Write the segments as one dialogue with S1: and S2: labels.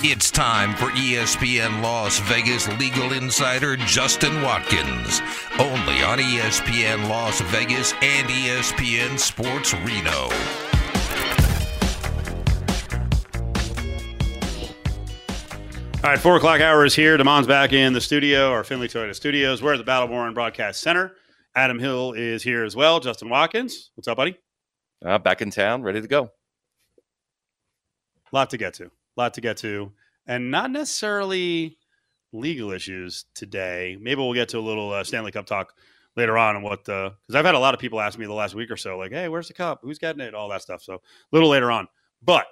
S1: It's time for ESPN Las Vegas legal insider Justin Watkins. Only on ESPN Las Vegas and ESPN Sports Reno.
S2: All right, four o'clock hour is here. Damon's back in the studio, our Findlay Toyota Studios. We're at the Battleborn Broadcast Center. Adam Hill is here as well. Justin Watkins, what's up, buddy?
S3: Uh, back in town, ready to go.
S2: lot to get to. Lot to get to. And not necessarily legal issues today. Maybe we'll get to a little uh, Stanley Cup talk later on and what the because I've had a lot of people ask me the last week or so, like, hey, where's the cup? Who's getting it? All that stuff. So a little later on. But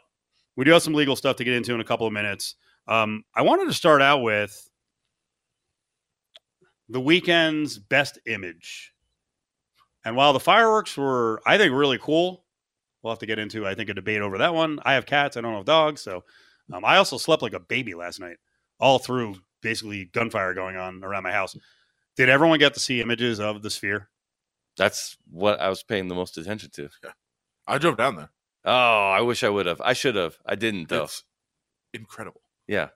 S2: we do have some legal stuff to get into in a couple of minutes. Um, I wanted to start out with the weekend's best image. And while the fireworks were, I think, really cool, we'll have to get into, I think, a debate over that one. I have cats, I don't have dogs. So um, I also slept like a baby last night, all through basically gunfire going on around my house. Did everyone get to see images of the sphere?
S3: That's what I was paying the most attention to. Yeah.
S4: I drove down there.
S3: Oh, I wish I would have. I should have. I didn't though.
S4: It's incredible.
S3: yeah,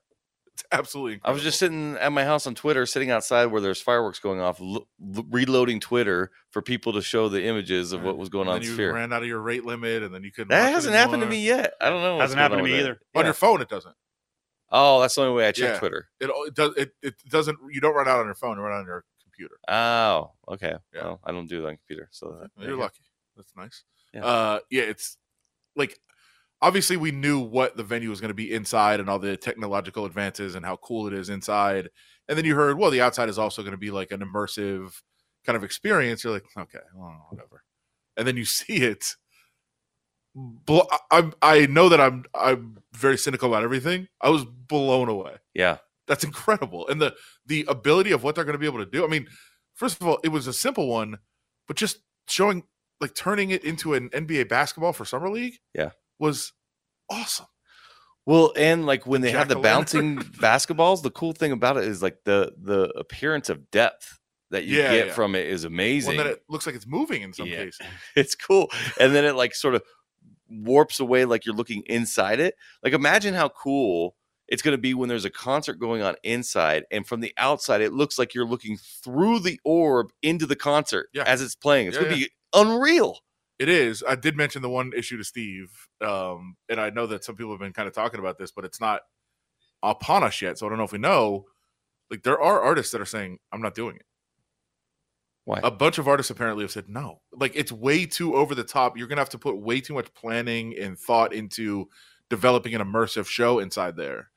S4: It's absolutely
S3: I was just sitting at my house on Twitter, sitting outside where there's fireworks going off, lo- lo- reloading Twitter for people to show the images of what was going
S4: And
S3: on
S4: then you
S3: Sphere.
S4: ran out of your rate limit, and then you couldn't.
S3: That hasn't happened to me yet. I don't know. what's
S2: Hasn't happened to me either.
S3: that.
S4: On your phone, it doesn't.
S3: Oh, that's the only way I check
S4: Yeah.
S3: Twitter.
S4: It, it does. It, it doesn't. You don't run out on your phone. You run out on your computer.
S3: Oh, okay.
S4: Yeah.
S3: Well, I don't do that on computer, so that-
S4: You're
S3: you go.
S4: lucky. That's nice.
S3: Yeah.
S4: Uh, yeah. It's like obviously we knew what the venue was going to be inside and all the technological advances and how cool it is inside. And then you heard, well, the outside is also going to be like an immersive kind of experience. You're like, okay, well, whatever. And then you see it. I, I know that I'm I'm very cynical about everything. I was blown away.
S3: Yeah,
S4: That's incredible. And the the ability of what they're going to be able to do. I mean, first of all, it was a simple one, but just showing like turning it into an NBA basketball for summer league,
S3: Yeah.
S4: Was awesome.
S3: Well, and like when they have the bouncing basketballs, the cool thing about it is like the the appearance of depth that you
S4: Yeah,
S3: get
S4: yeah.
S3: from it is amazing.
S4: One that it looks like it's moving in some
S3: Yeah.
S4: cases.
S3: it's cool, and then it like sort of warps away like you're looking inside it. Like imagine how cool it's going to be when there's a concert going on inside, and from the outside it looks like you're looking through the orb into the concert as it's playing. It's going to be unreal.
S4: It is. I did mention the one issue to Steve, um, and I know that some people have been kind of talking about this, but it's not upon us yet. So I don't know if we know. Like there are artists that are saying, "I'm not doing it."
S3: Why?
S4: A bunch of artists apparently have said no. Like it's way too over the top. You're gonna have to put way too much planning and thought into developing an immersive show inside there.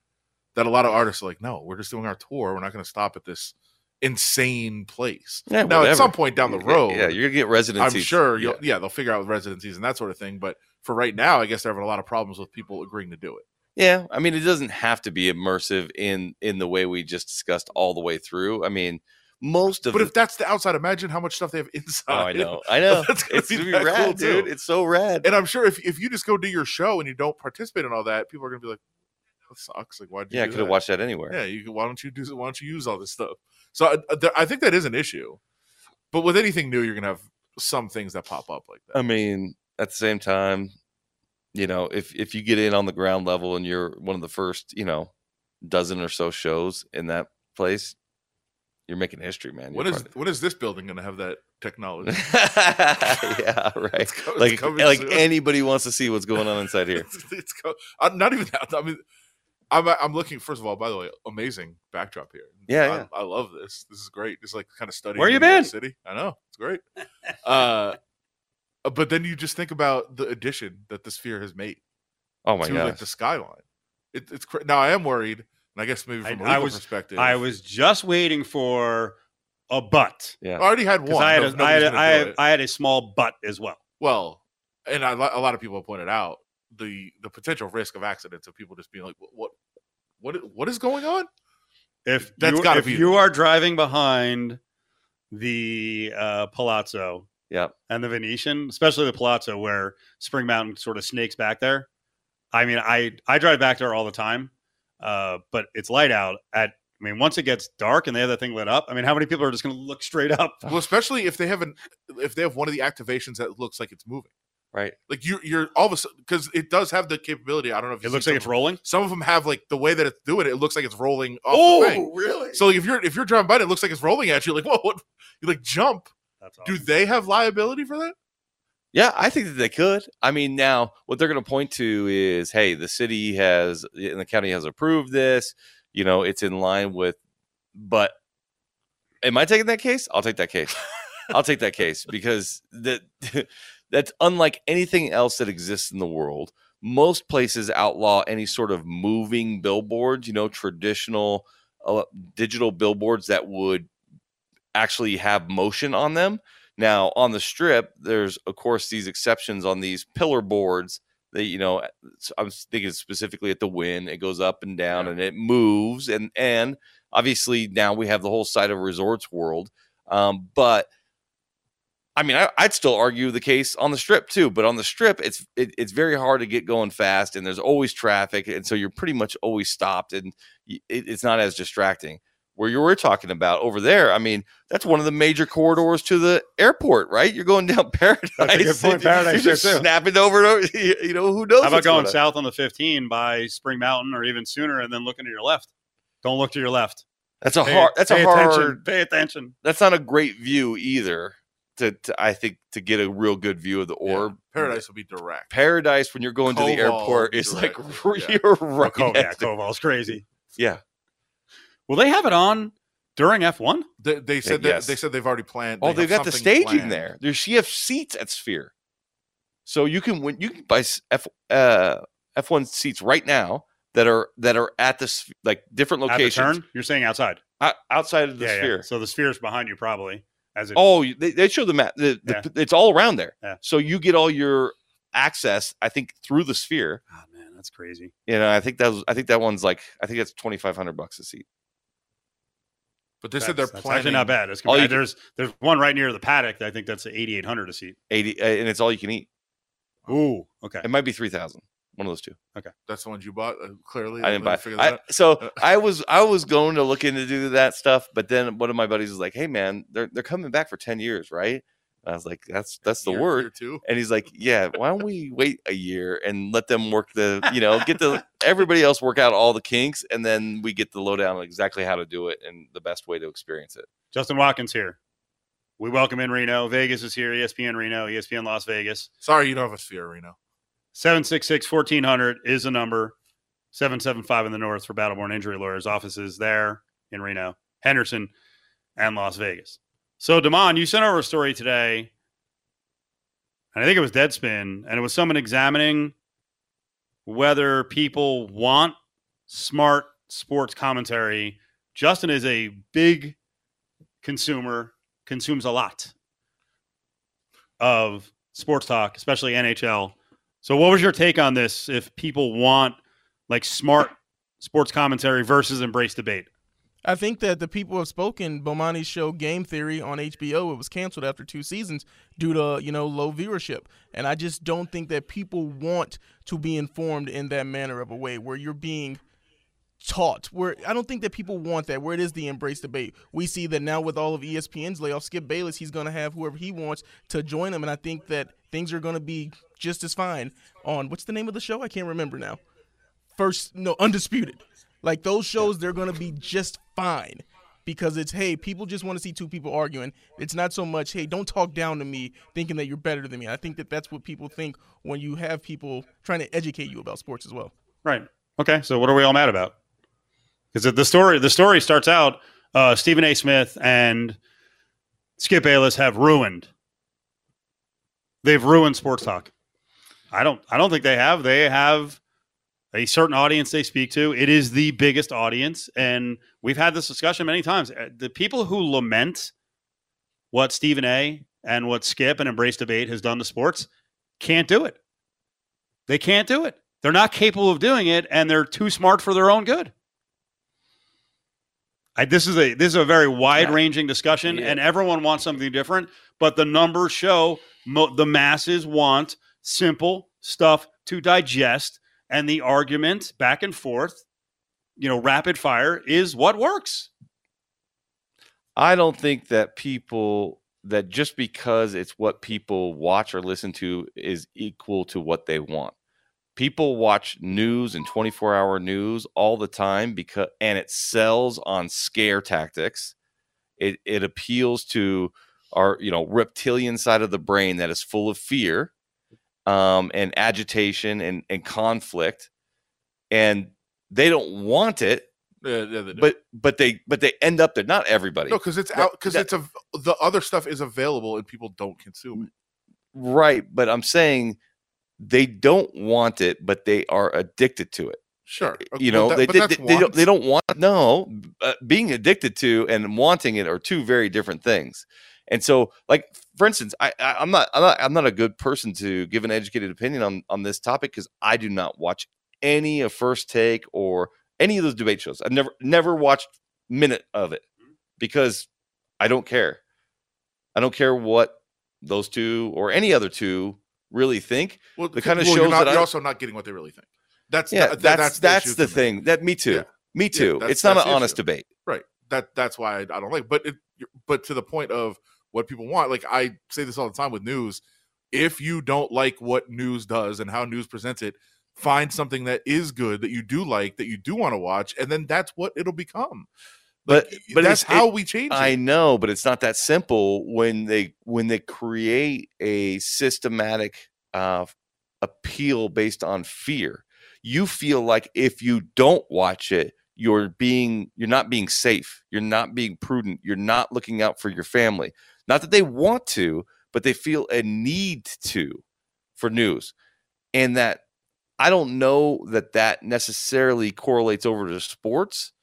S4: That a lot of artists are like, no, we're just doing our tour. We're not gonna stop at this insane place.
S3: Yeah,
S4: now, at some point down the road,
S3: yeah, you're to get residencies.
S4: I'm sure
S3: Yeah.
S4: you'll, yeah. they'll figure out with residencies and that sort of thing. But for right now, I guess they're having a lot of problems with people agreeing to do it.
S3: Yeah, I mean, it doesn't have to be immersive in in the way we just discussed all the way through. I mean, most of
S4: But
S3: the,
S4: if that's the outside, imagine how much stuff they have inside.
S3: oh, I know, I know,
S4: That's gonna
S3: it's
S4: be
S3: gonna be rad,
S4: cool,
S3: dude.
S4: too.
S3: It's so rad.
S4: And I'm sure if, if you just go do your show and you don't participate in all that, people are gonna be like, "That sucks." Like, why?
S3: yeah, I could have watched that anywhere.
S4: Yeah, you. could- Why don't you do? Why don't you use all this stuff? So I, I- there- I think that is an issue. But with anything new, you're gonna have some things that pop up like that.
S3: I mean, at the same time, you know, if if you get in on the ground level and you're one of the first, you know, dozen or so shows in that place, you're making history, man.
S4: when
S3: You're
S4: is
S3: part
S4: when is this building gonna have that technology?
S3: yeah, right.
S4: It's
S3: Like like
S4: soon.
S3: anybody wants to see what's going on inside here.
S4: it's, it's co- uh, not even that. I mean, I'm I'm looking. First of all, by the way, amazing backdrop here.
S3: Yeah,
S4: I,
S3: yeah.
S4: I love this. This is great. It's like kind of studying.
S2: Where you
S4: New York
S2: been?
S4: City. I know it's great. uh, but then you just think about the addition that the sphere has made
S3: Oh my
S4: to
S3: gosh.
S4: like the skyline. It, it's cra- now I am worried, and I guess maybe
S2: I-
S4: from a
S2: I
S4: legal
S2: was-
S4: perspective,
S2: I was just waiting for a butt.
S3: Yeah, I
S4: already had one.
S2: I had,
S4: no-
S2: a, I, had
S4: nobody's
S2: a, I, had. I had a small butt as well.
S4: well, and I, a lot of people have pointed out the the potential risk of accidents of people just being like, what, what, what is going on?
S2: If
S4: That's
S2: you,
S4: gotta
S2: if
S4: be
S2: you are driving behind the uh, Palazzo
S3: Yep.
S2: and the Venetian, especially the Palazzo where Spring Mountain sort of snakes back there. I mean, I I drive back there all the time, uh, but it's light out. At I mean, once it gets dark and they have that thing lit up, I mean, how many people are just going to look straight up?
S4: Well, especially if they have an if they have one of the activations that looks like it's moving.
S3: Right.
S4: Like you, you're all of a sudden because it does have the capability. I don't know if
S2: It looks like it's rolling.
S4: Some of them have like the way that it's doing it. It looks like it's rolling
S2: Oh,
S3: really?
S4: So like if you're if you're driving by, and it looks like it's rolling at you. Like whoa, what? You like jump.
S2: That's
S4: Do they have liability for that?
S3: Yeah, I think that they could. I mean, now what they're going to point to is, hey, the city has and the county has approved this. You know, it's in line with. But am I taking that case? I'll take that case. I'll take that case because that that's unlike anything else that exists in the world. Most places outlaw any sort of moving billboards. You know, traditional uh, digital billboards that would actually have motion on them. Now, on the strip, there's of course these exceptions on these pillar boards that you know. I'm thinking specifically at the Wynn, it goes up and down
S4: Yeah.
S3: and it moves, and and obviously now we have the whole side of Resorts World. Um, but I mean, I, I'd still argue the case on the strip too. But on the strip, it's it, it's very hard to get going fast, and there's always traffic, and so you're pretty much always stopped, and it, it's not as distracting. Where you were talking about over there, I mean, that's one of the major corridors to the airport, right? You're going down Paradise.
S2: good point. Paradise
S3: you're
S2: there,
S3: just
S2: too.
S3: snapping over. over, You know, who knows?
S2: How about
S3: what's
S2: going south on the 15 by Spring Mountain or even sooner and then looking to your left? Don't look to your left.
S3: That's a
S2: Pay-
S3: hard. That's a hard.
S2: Attention. Pay attention.
S3: That's not a great view either. To, to I think to get a real good view of the
S4: Yeah.
S3: orb.
S4: Paradise will be direct.
S3: Paradise when you're going to the airport is
S4: be
S3: like
S4: direct. Yeah.
S3: you're
S2: Oh,
S3: right.
S2: Koval, yeah,
S3: next
S2: Koval's crazy.
S3: yeah.
S2: Will they have it on during F1?
S4: They, they said that
S3: yes.
S4: they said they've already planned.
S3: Oh,
S4: they
S3: they've got the staging
S4: planned.
S3: there. There's you have seats at Sphere, so you can when you can buy s- F uh, F1 seats right now that are that are at this like different
S2: At the
S3: locations
S2: turn? You're saying outside.
S3: o- outside of the
S2: yeah, yeah.
S3: Sphere.
S2: So the sphere's behind you probably. As it,
S3: Oh, they, they show the map. The, the,
S2: Yeah.
S3: It's all around there.
S2: Yeah.
S3: So you get all your access, I think, through the Sphere.
S2: Oh, man, that's crazy.
S3: You know, I think that was, I think that one's like I think that's twenty five hundred bucks a seat.
S4: But they said they're
S2: That's- that's
S4: planning.
S2: actually not bad. It's
S3: All you
S2: compared, there's there's one right near the paddock. That I think that's 8,800 a seat.
S3: Eighty, uh, and it's all you can eat.
S2: Ooh, okay.
S3: It might be three thousand. One of those two.
S4: Okay, That's the ones you bought. Uh, clearly,
S3: I didn't buy. I, so
S4: Uh,
S3: I was I was going to look into do that stuff, but then one of my buddies was like, "Hey man, they're they're coming back for ten years, right?" And I was like, "That's that's the
S4: Year-
S3: word."
S4: year two.
S3: And he's like, "Yeah, why don't we wait a year and let them work the you know get the everybody else work out all the kinks, and then we get the lowdown on exactly how to do it and the best way to experience it."
S2: Justin Watkins here. We welcome in Reno. Vegas is here. ESPN Reno, ESPN Las Vegas.
S4: Sorry, you don't have a sphere, Reno.
S2: 766 1400 is the number. 775 in the north for Battleborn Injury Lawyers. Offices there in Reno, Henderson, and Las Vegas. So, Damon, you sent over a story today, and I think it was Deadspin, and it was someone examining whether people want smart sports commentary. Justin is a big consumer, consumes a lot of sports talk, especially NHL. So, what was your take on this? If people want like smart sports commentary versus embrace debate,
S5: I think that the people have spoken. Bomani's show Game Theory on HBO it was canceled after two seasons due to you know low viewership, and I just don't think that people want to be informed in that manner of a way where you're being taught. Where I don't think that people want that. Where it is the embrace debate, we see that now with all of ESPN's layoff, Skip Bayless, he's going to have whoever he wants to join him, and I think that things are going to be just as fine on what's the name of the show? I can't remember now. First, no, undisputed. Like those shows, they're gonna be just fine because it's hey, people just want to see two people arguing. It's not so much hey, don't talk down to me, thinking that you're better than me. I think that that's what people think when you have people trying to educate you about sports as well.
S2: right? Okay, so what are we all mad about? Because the story the story starts out uh, Stephen A. Smith and Skip Bayless have ruined. They've ruined sports talk. I don't. I don't think they have. They have a certain audience they speak to. It is the biggest audience, and we've had this discussion many times. Uh, The people who lament what Stephen A. and what Skip and Embrace Debate has done to sports can't do it. They can't do it. They're not capable of doing it, and they're too smart for their own good. I, this is a this is a very wide ranging discussion,
S3: Yeah.
S2: and everyone wants something different. But the numbers show mo- the masses want simple stuff to digest, and the argument back and forth, you know, rapid fire is what works.
S3: I don't think that people that just because it's what people watch or listen to is equal to what they want. People watch news and 24 hour news all the time because and it sells on scare tactics. It it appeals to our you know reptilian side of the brain that is full of fear um, and agitation and, and conflict and they don't want it
S4: Yeah, yeah, they do.
S3: but but they but they end up there. Not everybody.
S4: No, because it's
S3: that-
S4: out because it's a the other stuff is available and people don't consume it.
S3: right but i'm saying they don't want it but they are addicted to it.
S4: Sure,
S3: you know
S4: that-
S3: they, they, they don't they don't want no uh, being addicted to and wanting it are two very different things. And so like for instance I, I i'm not i'm not i'm not a good person to give an educated opinion on on this topic because i do not watch any of first take or any of those debate shows i've never never watched minute of it mm-hmm. because i don't care i don't care what those two or any other two really think
S4: Well,
S3: the kind of
S4: well, you're
S3: shows
S4: not,
S3: that
S4: you're
S3: I-
S4: also not getting what they really think. That's
S3: yeah
S4: that-
S3: that's
S4: that-
S3: that's, the
S4: for me.
S3: thing that me too
S4: Yeah.
S3: me too
S4: that's-
S3: it's not an honest
S4: issue.
S3: debate
S4: right that that's why I, I don't like but it but to the point of what people want like i say this all the time with news if you don't like what news does and how news presents it find something that is good that you do like that you do want to watch and then that's what it'll become
S3: but
S4: Like,
S3: but
S4: that's
S3: it's-
S4: how
S3: it-
S4: we change
S3: I know, but it's not that simple when they when they create a systematic uh, appeal based on fear. You feel like if you don't watch it, you're being you're not being safe. You're not being prudent. You're not looking out for your family. Not that they want to, but they feel a need to for news, and that I don't know that that necessarily correlates over to sports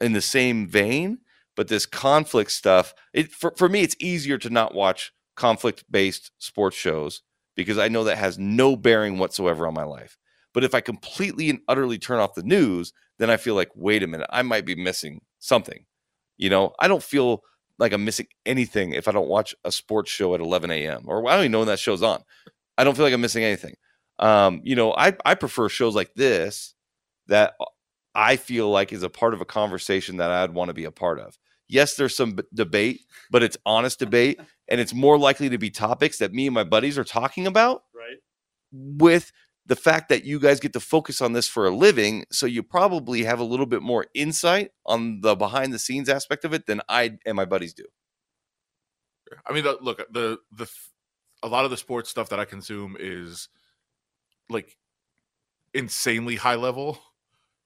S3: in the same vein but this conflict stuff it for, for me it's easier to not watch conflict based sports shows because i know that has no bearing whatsoever on my life. But if i completely and utterly turn off the news then i feel like wait a minute i might be missing something. You know i don't feel like i'm missing anything if i don't watch a sports show at 11 a.m or i don't even know when that show's on i don't feel like i'm missing anything um, you know I, I prefer shows like this that I feel like is a part of a conversation that I'd want to be a part of. Yes, there's some b- debate, but it's honest debate, and it's more likely to be topics that me and my buddies are talking about
S2: Right.
S3: with the fact that you guys get to focus on this for a living. So you probably have a little bit more insight on the behind the scenes aspect of it than I and my buddies do.
S4: i mean look the the a lot of the sports stuff that i consume is like insanely high level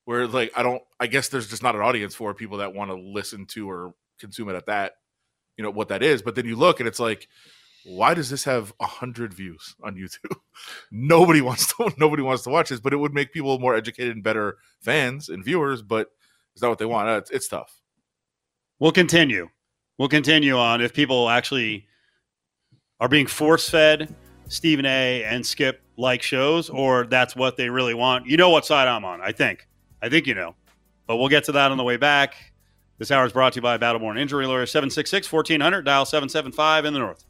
S4: where like i don't i guess there's just not an audience for people that want to listen to or consume it at that you know what that is but then you look and it's like why does this have a hundred views on youtube nobody wants to nobody wants to watch this but it would make people more educated and better fans and viewers but it's not what they want it's, it's tough
S2: We'll continue. We'll continue on if people actually are being force fed Stephen A. and Skip like shows, or that's what they really want. You know what side I'm on, I think. I think you know. But we'll get to that on the way back. This hour is brought to you by Battleborn Injury Lawyer 766 1400, dial 775 in the north.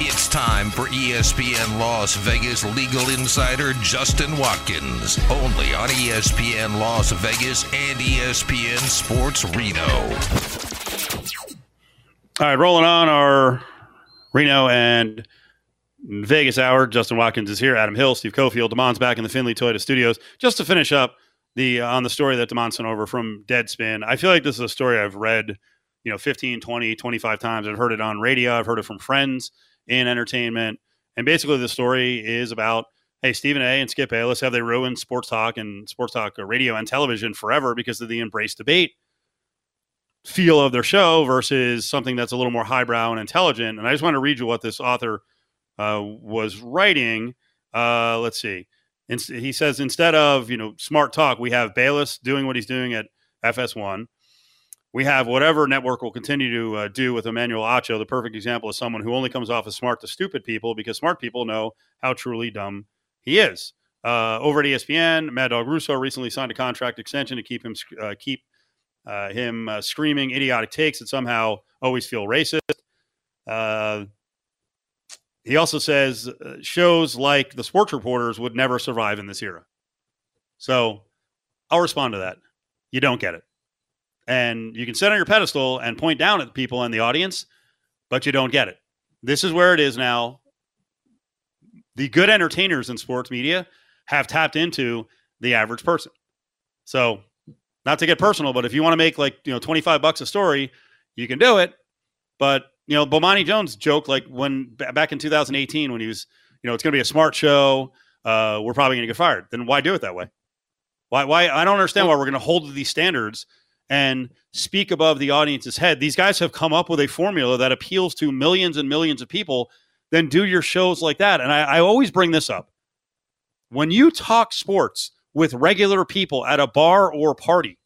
S1: It's time for ESPN Las Vegas legal insider Justin Watkins, only on ESPN Las Vegas and ESPN Sports Reno.
S2: All right, rolling on our Reno and Vegas hour. Justin Watkins is here. Adam Hill, Steve Cofield, Damon's back in the Findlay Toyota Studios. Just to finish up the uh, on the story that Damon sent over from Deadspin. I feel like this is a story I've read, you know, 15, 20, 25 times. I've heard it on radio. I've heard it from friends in entertainment. And basically, the story is about hey, Stephen A. and Skip Bayless have they ruined sports talk and sports talk uh, radio and television forever because of the embrace debate feel of their show versus something that's a little more highbrow and intelligent. And I just want to read you what this author uh, was writing. Uh, let's see. In, he says instead of you know smart talk, we have Bayless doing what he's doing at FS1. We have whatever network will continue to uh, do with Emmanuel Acho. The perfect example is someone who only comes off as smart to stupid people because smart people know how truly dumb he is. Uh, over at ESPN, Mad Dog Russo recently signed a contract extension to keep him uh, keep uh, him uh, screaming idiotic takes that somehow always feel racist. He also says uh, shows like the sports reporters would never survive in this era. So I'll respond to that. You don't get it. and you can sit on your pedestal and point down at the people in the audience, but you don't get it. This is where it is now. The good entertainers in sports media have tapped into the average person. So, not to get personal, but if you want to make like, you know, 25 bucks a story, you can do it. But, you know, Bomani Jones joked like when back in 2018 when he was, you know, it's going to be a smart show. Uh, we're probably going to get fired. Then why do it that way? Why? Why? I don't understand why we're going to hold to these standards and speak above the audience's head. These guys have come up with a formula that appeals to millions and millions of people. Then do your shows like that. And I, I always bring this up when you talk sports with regular people at a bar or party,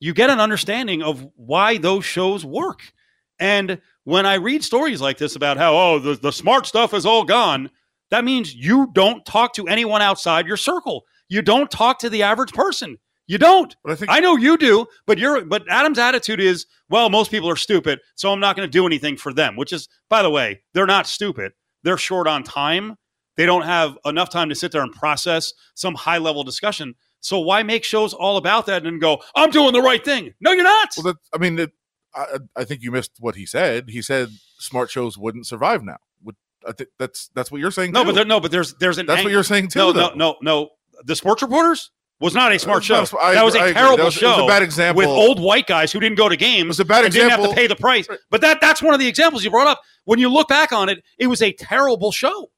S2: you get an understanding of why those shows work. And when I read stories like this about how, oh, the, the smart stuff is all gone, that means you don't talk to anyone outside your circle. You don't talk to the average person. You don't.
S4: I think
S2: I know you do, but you're but Adam's attitude is, well, most people are stupid, so I'm not going to do anything for them, which is by the way, they're not stupid. They're short on time. They don't have enough time to sit there and process some high-level discussion. So why make shows all about that and go, "I'm doing the right thing"? No, you're not.
S4: Well, that, I mean, it, I, I think you missed what he said. He said smart shows wouldn't survive now. Would I think that's that's what you're saying?
S2: no,
S4: too.
S2: but there, no, but there's there's an
S4: that's
S2: ang-
S4: what you're saying too.
S2: no,
S4: though.
S2: no, no, no. The sports reporters was not a uh,
S4: smart
S2: show.
S4: I
S2: that was
S4: I
S2: a
S4: agree.
S2: terrible
S4: That was- it
S2: show
S4: was a bad example.
S2: with old white guys who didn't go to games.
S4: It was a bad
S2: and didn't have to pay the price. But that that's one of the examples you brought up. When you look back on it, it was a terrible show.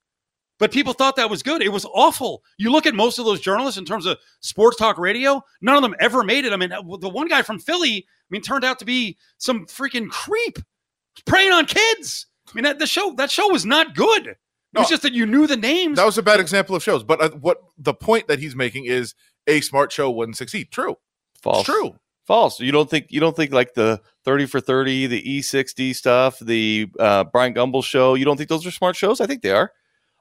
S2: But people thought that was good. It was awful. You look at most of those journalists in terms of sports talk radio, none of them ever made it. I mean, the one guy from Philly, I mean, turned out to be some freaking creep preying on kids. I mean, that the show that show was not good. It
S4: No.
S2: was just that you knew the names.
S4: that was a bad example of shows. But uh, what the point that he's making is a smart show wouldn't succeed. True,
S3: False.
S4: it's true.
S3: False. You don't think you don't think like the thirty for thirty, the E sixty stuff, the uh, Bryant Gumbel show. You don't think those are smart shows? I think they are.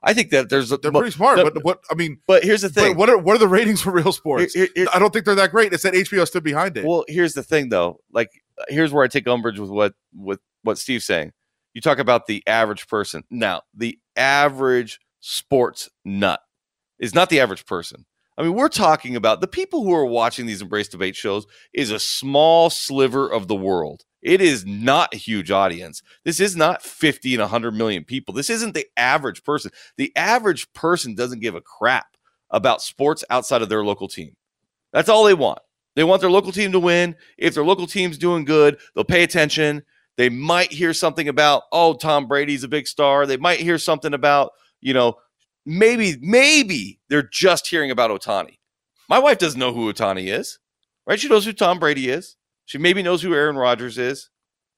S3: I think that there's. A,
S4: They're pretty smart.
S3: the-
S4: but what I mean,
S3: but here's the
S4: but
S3: thing.
S4: what are what are the ratings for real sports?
S3: Here- here-
S4: I don't think they're that great. It's that HBO stood behind it.
S3: Well, here's the thing, though. Like, here's where I take umbrage with what with what Steve's saying. You talk about the average person. Now, the average sports nut is not the average person. I mean, we're talking about the people who are watching these embrace debate shows is a small sliver of the world. It is not a huge audience. This is not 50 and 100 million people. This isn't the average person. The average person doesn't give a crap about sports outside of their local team. That's all they want. They want their local team to win. If their local team's doing good, they'll pay attention. They might hear something about, oh, Tom Brady's a big star. They might hear something about, you know, maybe, maybe they're just hearing about Ohtani. My wife doesn't know who Ohtani is, right? She knows who Tom Brady is. She maybe knows who Aaron Rodgers is,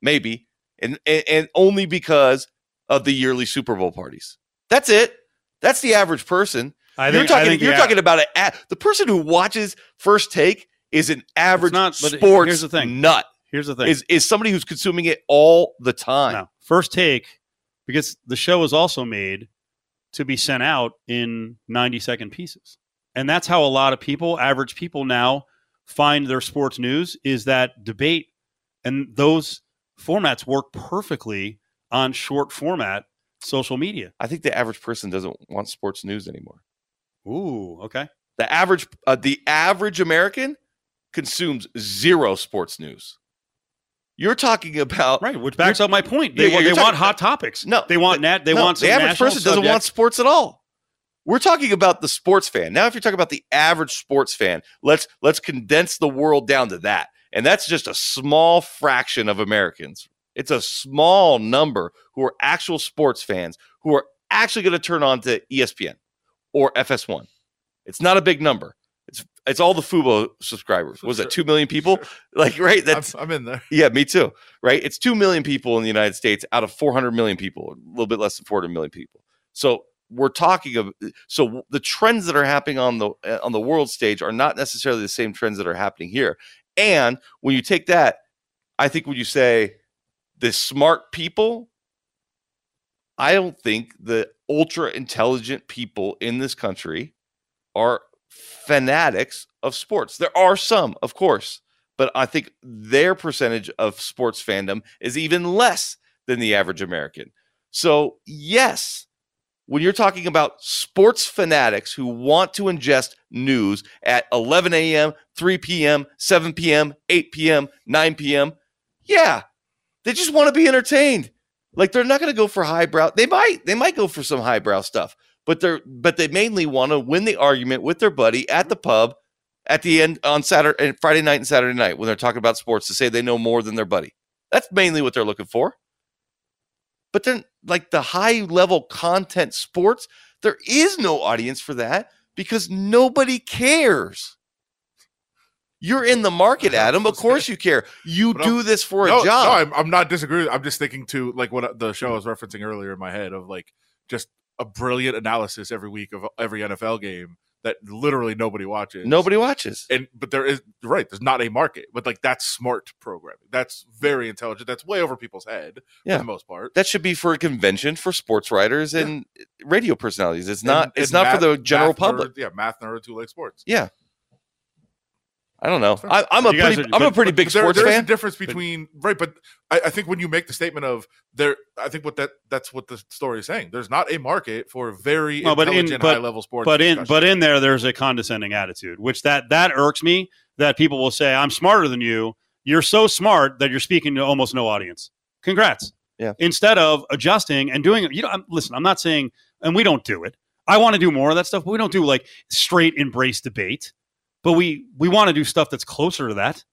S3: maybe, and and, and only because of the yearly Super Bowl parties. That's it. That's the average person.
S2: I
S3: you're
S2: think, I
S3: talking.
S2: think
S3: You're
S2: the-
S3: talking about a, the person who watches First Take is an average
S2: not,
S3: sports
S2: here's the thing.
S3: nut.
S2: Here's the thing.
S3: Is is somebody who's consuming it all the time.
S2: No. First take, because the show is also made to be sent out in 90 second pieces. And that's how a lot of people, average people now, find their sports news is that debate. And those formats work perfectly on short format social media.
S3: I think the average person doesn't want sports news anymore.
S2: Ooh, okay.
S3: The average, uh, the average American consumes zero sports news. You're talking about
S2: Right, which backs up my point. They,
S3: Yeah, yeah,
S2: want, want hot topics.
S3: No,
S2: they want nat. They
S3: no,
S2: want some
S3: the average person doesn't want sports at all. We're talking about the sports fan. Now, if you're talking about the average sports fan, let's let's condense the world down to that. And that's just a small fraction of Americans. It's a small number who are actual sports fans who are actually going to turn on to ESPN or FS1. It's not a big number. It's all the Fubo subscribers. Was
S4: Sure.
S3: it 2 million people? Like right,
S4: I'm,
S3: that's
S4: I'm in there.
S3: yeah, me too. Right? It's 2 million people in the United States out of 400 million people, a little bit less than 400 million people. So we're talking of so the trends that are happening on the uh, on the world stage are not necessarily the same trends that are happening here. And when you take that, I think when you say the smart people, I don't think the ultra intelligent people in this country are fanatics of sports. There are some, of course, but I think their percentage of sports fandom is even less than the average American. So, yes, when you're talking about sports fanatics who want to ingest news at 11 a.m., 3 p.m., 7 p.m., 8 p.m., 9 p.m., yeah, they just want to be entertained. Like they're not going to go for highbrow. They might, they might go for some highbrow stuff, but they're, but they mainly want to win the argument with their buddy at the pub at the end on Saturday and Friday night and Saturday night when they're talking about sports to say they know more than their buddy. That's mainly what they're looking for. But then, like the high level content sports, there is no audience for that because nobody cares. You're in the market, Adam. Of course you care. You
S4: But I'm-
S3: do this for a job.
S4: No, I'm, I'm not disagreeing. I'm just thinking to like what uh, the show I was referencing earlier in my head of like just a brilliant analysis every week of every NFL game that literally nobody watches.
S3: Nobody watches.
S4: And but there is right. There's not a market, but like that's smart programming. That's very intelligent. That's way over people's head
S3: Yeah.
S4: for the most part.
S3: That should be for a convention for sports writers
S4: Yeah.
S3: and radio personalities. It's not.
S4: And-
S3: it's
S4: and
S3: not
S4: math-
S3: for the general public.
S4: nerds- yeah, math nerds who like sports.
S3: Yeah. I don't know. I, I'm a pretty,
S2: are,
S3: I'm a pretty big
S4: But there-
S3: sports
S4: there is
S3: fan.
S4: a difference between right, but I, I think when you make the statement of there, I think what that that's what the story is saying. There's not a market for very
S2: No, but in-
S4: intelligent,
S2: but-
S4: high level sports.
S2: but in but in there there's a condescending attitude which that that irks me that people will say i'm smarter than you you're so smart that you're speaking to almost no audience congrats
S3: Yeah.
S2: instead of adjusting and doing you know I'm, listen i'm not saying and we don't do it i want to do more of that stuff but we don't do like straight embrace debate but we we want to do stuff that's closer to that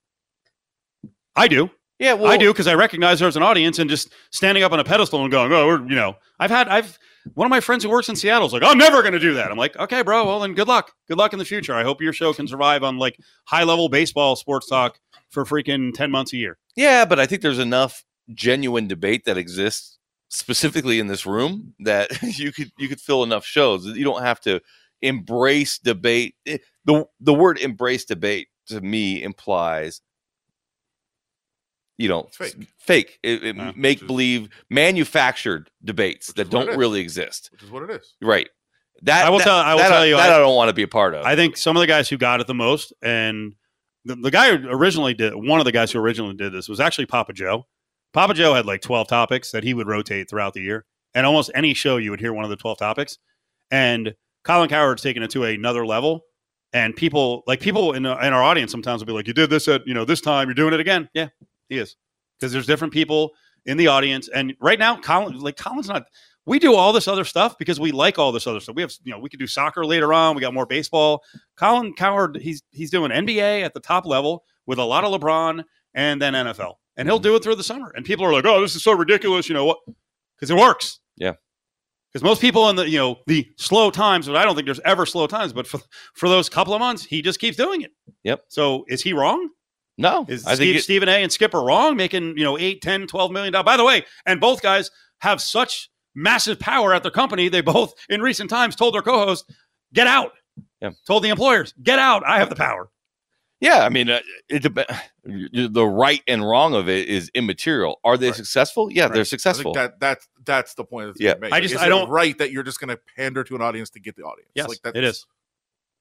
S2: i do
S3: yeah, well,
S2: I do because I recognize there's an audience and just standing up on a pedestal and going, oh, we're, you know, I've had, I've, one of my friends who works in Seattle's like, I'm never going to do that. I'm like, okay, bro. Well, then good luck. Good luck in the future. I hope your show can survive on like high level baseball sports talk for freaking 10 months a year.
S3: Yeah, but I think there's enough genuine debate that exists specifically in this room that you could you could fill enough shows. You don't have to embrace debate. It- the The word embrace debate to me implies you know
S4: It's fake.
S3: fake it, it
S2: Yeah.
S3: make
S4: Which is-
S3: believe manufactured debates
S4: Which
S3: that
S4: is what it
S3: don't really exist.
S4: which is what it is.
S3: Right. That
S2: I will
S3: that-
S2: tell- I will
S3: that
S2: tell you,
S3: that
S2: I-
S3: I, don't want to be a part of.
S2: I think some of the guys who got it the most, and the, the guy who originally did, one of the guys who originally did this was actually Papa Joe. Papa Joe had like 12 topics that he would rotate throughout the year. And almost any show you would hear one of the 12 topics. And Colin Cowherd's taken it to another level. And people, like people in, uh, in our audience sometimes will be like, you did this at, you know, this time, you're doing it again. Yeah, he is. Because there's different people in the audience. And right now, Colin, like Colin's not, we do all this other stuff because we like all this other stuff. We have, you know, we could do soccer later on. We got more baseball. Colin Cowherd, he's he's doing NBA at the top level with a lot of LeBron and then NFL, and he'll mm-hmm. do it through the summer. And people are like, "Oh, this is so ridiculous," you know what? Because it works.
S3: Yeah.
S2: Because most people in the you know the slow times, but I don't think there's ever slow times. But for for those couple of months, he just keeps doing it.
S3: Yep.
S2: So is he wrong?
S3: no.
S2: Is
S3: I
S2: Steve,
S3: think it-
S2: Stephen A. and Skipper wrong, making you know eight, 10, 12 million dollars? By the way, and both guys have such massive power at their company. They both, in recent times, told their co-host, "Get out."
S3: Yeah.
S2: Told the employers, "Get out. I have the power."
S3: Yeah, I mean, uh, it the right and wrong of it is immaterial. Are they
S4: Right.
S3: successful? Yeah,
S2: Right.
S3: they're
S4: I
S3: successful.
S4: think that that's that's the point. That's
S3: Yeah.
S4: made.
S2: I just-
S4: Is
S2: I don't-
S4: right that you're just going to pander to an audience to get the audience.
S2: Yes,
S4: like that
S2: it is.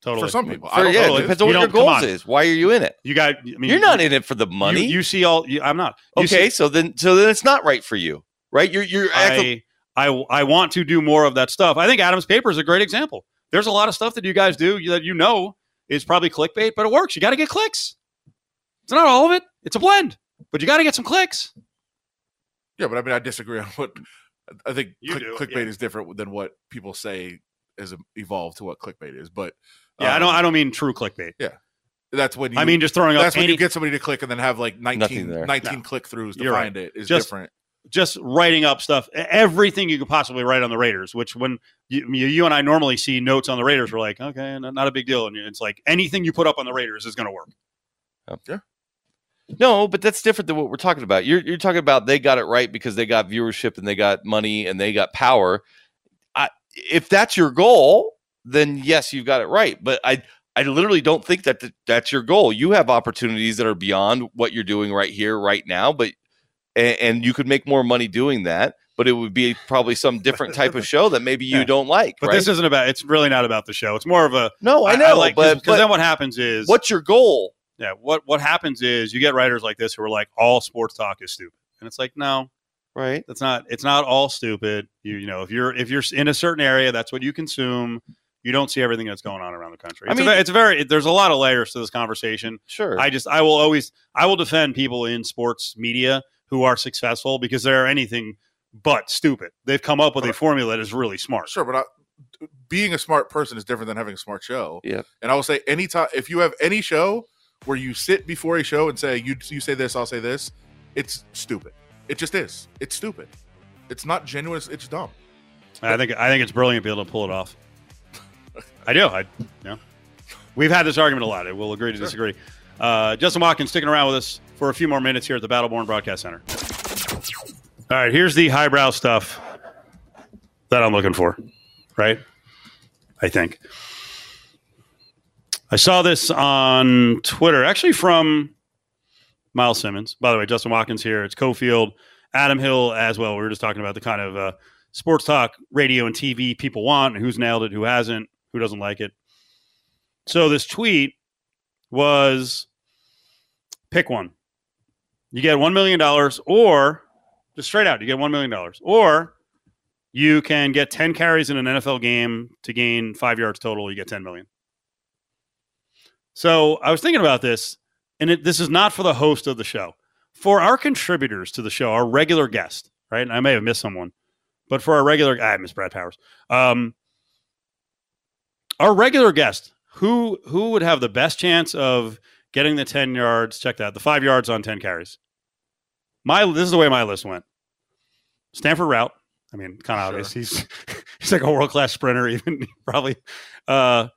S2: Totally.
S4: for some people.
S3: For-
S4: I don't
S3: yeah,
S4: know.
S3: it
S2: totally.
S3: depends on
S2: You
S3: what your goals
S2: on.
S3: is. Why are you in it?
S2: You got. I mean,
S3: You're not
S2: you,
S3: in it for the money.
S2: You, you see all. You, I'm not. You
S3: okay,
S2: see-
S3: so then so then it's not right for you, right? You're you're acting-
S2: I, I I want to do more of that stuff. I think Adam's paper is a great example. There's a lot of stuff that you guys do that you know is probably clickbait, but it works. You got to get clicks. It's not all of it. It's a blend, but you got to get some clicks.
S4: Yeah, but I mean, I disagree on what I think.
S2: You
S4: click,
S2: do,
S4: clickbait
S2: yeah.
S4: is different than what people say has evolved to what clickbait is. But
S2: Yeah, I
S4: um,
S2: don't. I don't mean true clickbait.
S4: Yeah, that's when you,
S2: I mean just throwing up
S4: that's when
S2: any,
S4: you get somebody to click and then have like 19,
S3: Nothing
S4: 19
S2: No.
S4: click throughs to
S2: You're right.
S4: find it is
S2: Just-
S4: different.
S2: Just writing up stuff, everything you could possibly write on the Raiders. Which when you, you you and I normally see notes on the Raiders, we're like, okay, n- not a big deal. And it's like anything you put up on the Raiders is going to work. Yeah.
S3: No, but that's different than what we're talking about. You're you're talking about they got it right because they got viewership and they got money and they got power. I, if that's your goal, then yes, you've got it right. But I I literally don't think that th- that's your goal. You have opportunities that are beyond what you're doing right here, right now. But and, and you could make more money doing that. But it would be probably some different type of show that maybe you
S2: Yeah.
S3: don't like.
S2: But
S3: right?
S2: this isn't about. It's really not about the show. It's more of a.
S3: no, I know,
S2: like,
S3: but,
S2: because then what happens is
S3: what's your goal?
S2: Yeah, what what happens is you get writers like this who are like all sports talk is stupid, and it's like no,
S3: Right.
S2: That's not. It's not all stupid. You you know if you're if you're in a certain area, that's what you consume. You don't see everything that's going on around the country.
S3: I
S2: It's, a,
S3: mean-
S2: ve- it's a very. There's a lot of layers to this conversation.
S3: Sure.
S2: I just I will always I will defend people in sports media who are successful because they're anything but stupid. They've come up with a formula that is really smart.
S4: Sure, but I, being a smart person is different than having a smart show.
S3: Yeah.
S4: And I will say, anytime if you have any show where you sit before a show and say you you say this, I'll say this, it's stupid. It just is. It's stupid. It's not genuine. It's, it's dumb.
S2: I think I think it's brilliant to be able to pull it off. I do. I you know. We've had this argument a lot. We'll agree to
S4: Sure.
S2: disagree. Uh, Justin Watkins sticking around with us for a few more minutes here at the Battleborn Broadcast Center. All right, here's the highbrow stuff that I'm looking for. Right? I think. I saw this on Twitter, actually from Miles Simmons. By the way, Justin Watkins here. It's Cofield, Adam Hill as well. We were just talking about the kind of uh, sports talk, radio, and TV people want, and who's nailed it, who hasn't, who doesn't like it. So this tweet was pick one. You get $1 million, or just straight out, you get $1 million, or you can get 10 carries in an NFL game to gain five yards total. You get 10 million. So I was thinking about this, and it, this is not for the host of the show. For our contributors to the show, our regular guest, right? And I may have missed someone, but for our regular, I miss Brad Powers. Um, our regular guest, who who would have the best chance of getting the ten yards? Check that, the five yards on ten carries. My this is the way my list went. Stanford Routt. I mean, kind of
S4: Sure.
S2: obvious. He's he's like a world class sprinter, even probably. Uh,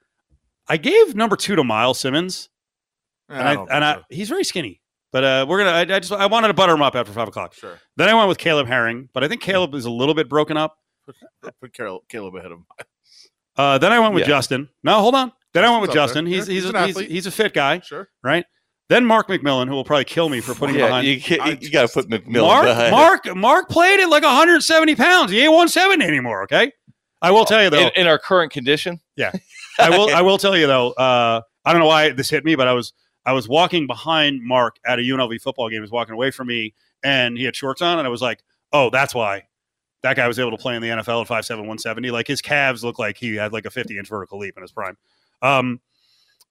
S2: I gave number two to Miles Simmons and I,
S4: don't
S2: and I,
S4: think
S2: he's very skinny. But uh, we're gonna. I, I just I wanted to butter him up after five o'clock.
S4: sure.
S2: Then I went with Caleb Herring, but I think Caleb is a little bit broken up.
S4: Put Caleb, Caleb ahead of him.
S2: Uh, then I went with
S3: Yeah.
S2: Justin. No, hold on. Then I went with Justin. He's
S4: Yeah,
S2: he's
S4: he's
S2: a, he's, he's a fit guy,
S4: Sure.
S2: right? Then Mark McMillian, who will probably kill me for putting him
S3: yeah,
S2: behind.
S3: you, can't- you, got to put McMillian
S2: Mark,
S3: behind.
S2: Mark, Mark played at like 170 pounds. He ain't 170 anymore. Okay, I will tell you though.
S3: in, in our current condition.
S2: Yeah, I will. I will tell you though. Uh, I don't know why this hit me, but I was I was walking behind Mark at a UNLV football game. He was walking away from me, and he had shorts on, and I was like, "Oh, that's why." That guy was able to play in the NFL at 5'7", 170. Like his calves look like he had like a 50 inch vertical leap in his prime. Um,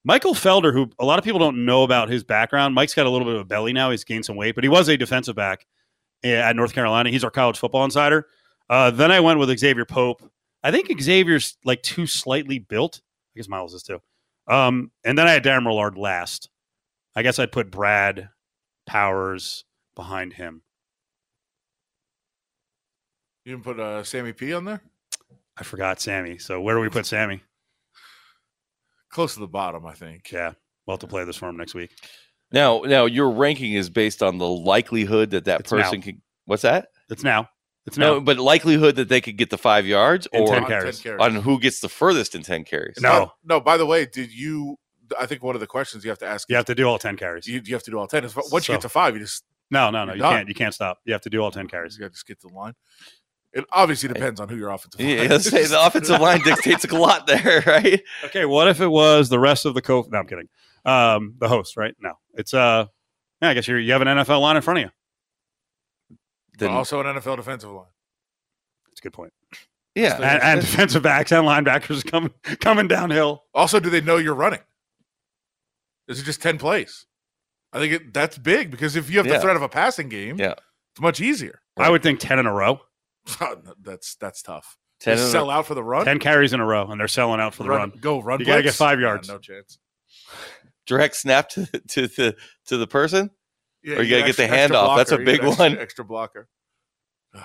S2: Michael Felder, who a lot of people don't know about his background. Mike's got a little bit of a belly now. He's gained some weight, but he was a defensive back at North Carolina. He's our college football insider. Uh, then I went with Xavier Pope. I think Xavier's like too slightly built. I guess Miles is too. Um, and then I had Darren Millard last. I guess I'd put Brad Powers behind him.
S4: You didn't put uh, Sammy P on there?
S2: I forgot Sammy. So where do we put Sammy?
S4: Close to the bottom, I think.
S2: Yeah, we'll have to play this for him next week.
S3: Now, now your ranking is based on the likelihood that that
S2: It's now.
S3: person can. What's that?
S2: It's now. It's now.
S3: No, but likelihood that they could get the five yards,
S2: In
S3: or
S2: 10
S4: On
S2: carries.
S3: on who gets the furthest in ten carries.
S2: No.
S4: No. By the way, did you? I think one of the questions you have to ask.
S2: you have to do all 10 carries.
S4: You, you have to do all ten. Is Once
S2: So-
S4: you get to five, you just
S2: no, no, no.
S4: You're
S2: You
S4: done.
S2: can't. You can't stop. You have to do all 10 carries.
S4: you gotta just get to the line. It obviously depends on who your offensive.
S3: Yeah,
S4: line
S3: let's say the offensive line dictates a lot there, right?
S2: Okay, what if it was the rest of the co? No, I'm kidding. Um, the host, right? No, it's uh, yeah. I guess you you have an NFL line in front of you.
S4: But
S3: Then,
S4: also an NFL defensive line.
S2: That's a good point.
S3: yeah,
S2: And, and defensive backs and linebackers coming coming downhill.
S4: Also, do they know you're running? Is it just ten plays? I think it, that's big because if you have
S3: Yeah.
S4: the threat of a passing game,
S3: Yeah.
S4: it's much easier.
S2: I would think ten in a row, Oh,
S4: that's that's tough.
S3: ten
S4: Just
S3: in a-
S4: sell out for the run.
S2: ten carries in a row, and they're selling out for the run.
S4: Go run.
S2: You gotta get five
S4: Yeah,
S2: yards.
S4: no chance.
S3: direct snap to to the to the person.
S4: Yeah,
S3: Or you gotta get the handoff. That's a big
S4: extra-
S3: one.
S4: Extra blocker.